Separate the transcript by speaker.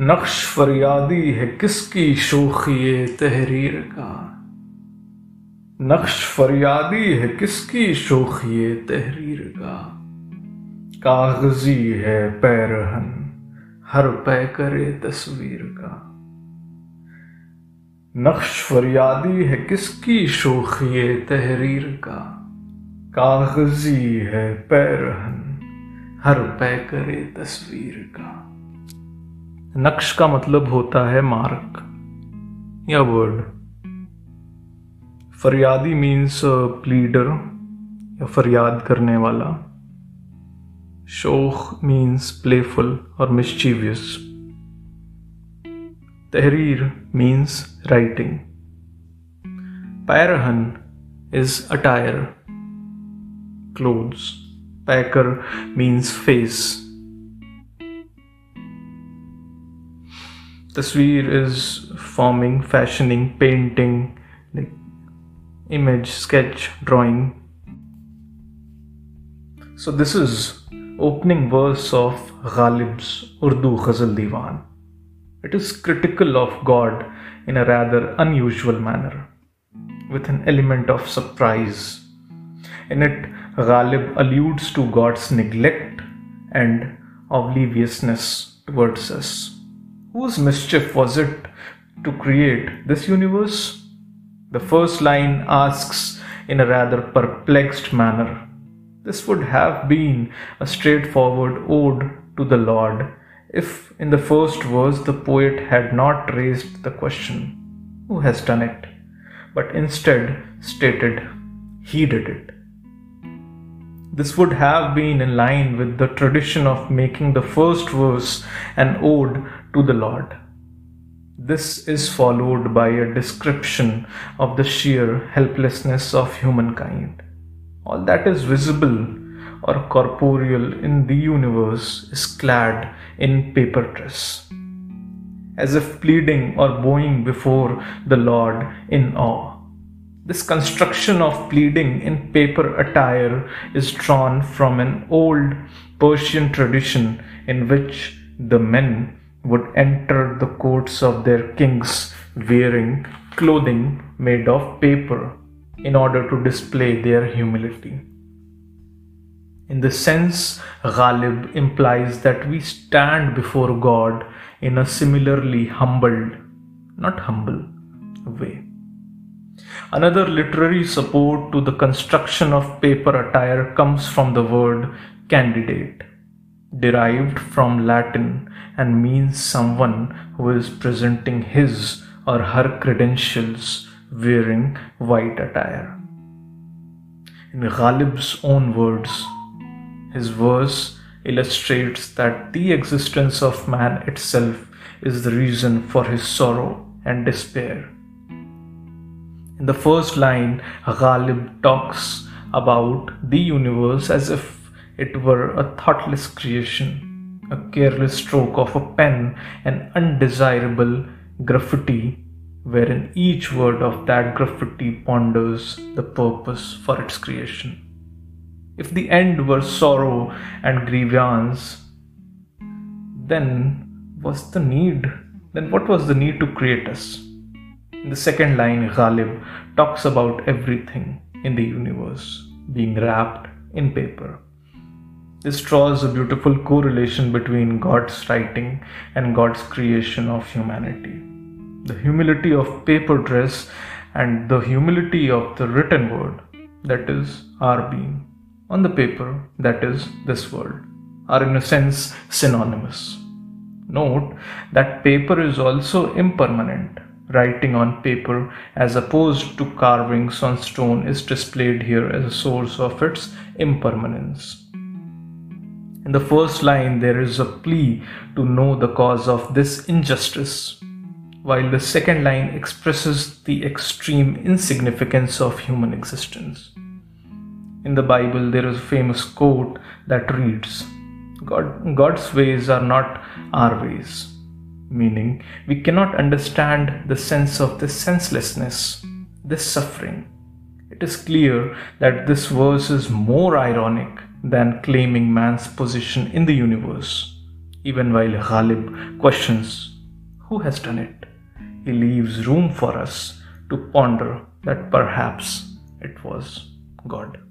Speaker 1: नक्श फरियादी है किसकी शोखी तहरीर का? नक्श फरियादी है किसकी शोखी तहरीर का? कागज़ी है पैरहन, हर पै करे तस्वीर का। नक्श फरियादी है किसकी शोखी तहरीर का? कागज़ी है पैरहन, हर पै करे तस्वीर का। नक्श का मतलब होता है मार्क या वर्ड फरियादी मीन्स प्लीडर या फरियाद करने वाला। शोख मीन्स प्लेफुल और मिस्चीवियस तहरीर मीन्स राइटिंग पैरहन is attire clothes packer means face tasveer is forming, fashioning, painting, like image, sketch, drawing. So this is opening verse of Ghalib's Urdu Ghazal Diwan. It is critical of God in a rather unusual manner, with an element of surprise. In it, Ghalib alludes to God's neglect and obliviousness towards us. Whose mischief was it to create this universe? The first line asks in a rather perplexed manner. This would have been a straightforward ode to the Lord if in the first verse the poet had not raised the question, Who has done it? but instead stated, He did it. This would have been in line with the tradition of making the first verse an ode to the Lord. This is followed by a description of the sheer helplessness of humankind. All that is visible or corporeal in the universe is clad in paper dress, as if pleading or bowing before the Lord in awe. This construction of pleading in paper attire is drawn from an old Persian tradition in which the men would enter the courts of their kings wearing clothing made of paper in order to display their humility. In this sense, Ghalib implies that we stand before God in a similarly humbled, not humble, way. Another literary support to the construction of paper attire comes from the word candidate derived from Latin and means someone who is presenting his or her credentials wearing white attire. In Ghalib's own words, his verse illustrates that the existence of man itself is the reason for his sorrow and despair. In the first line, Ghalib talks about the universe as if it were a thoughtless creation, a careless stroke of a pen, an undesirable graffiti, wherein each word of that graffiti ponders the purpose for its creation. If the end were sorrow and grievance, then was the need? Then what was the need to create us? In the second line, Ghalib talks about everything in the universe being wrapped in paper. This draws a beautiful correlation between God's writing and God's creation of humanity. The humility of paper dress and the humility of the written word, that is, our being, on the paper, that is, this world, are in a sense synonymous. Note that paper is also impermanent. Writing on paper, as opposed to carvings on stone, is displayed here as a source of its impermanence. In the first line, there is a plea to know the cause of this injustice, while the second line expresses the extreme insignificance of human existence. In the Bible, there is a famous quote that reads God, God's ways are not our ways, meaning we cannot understand the sense of this senselessness, this suffering. It is clear that this verse is more ironic than claiming man's position in the universe, even while Ghalib questions who has done it. He leaves room for us to ponder that perhaps it was God.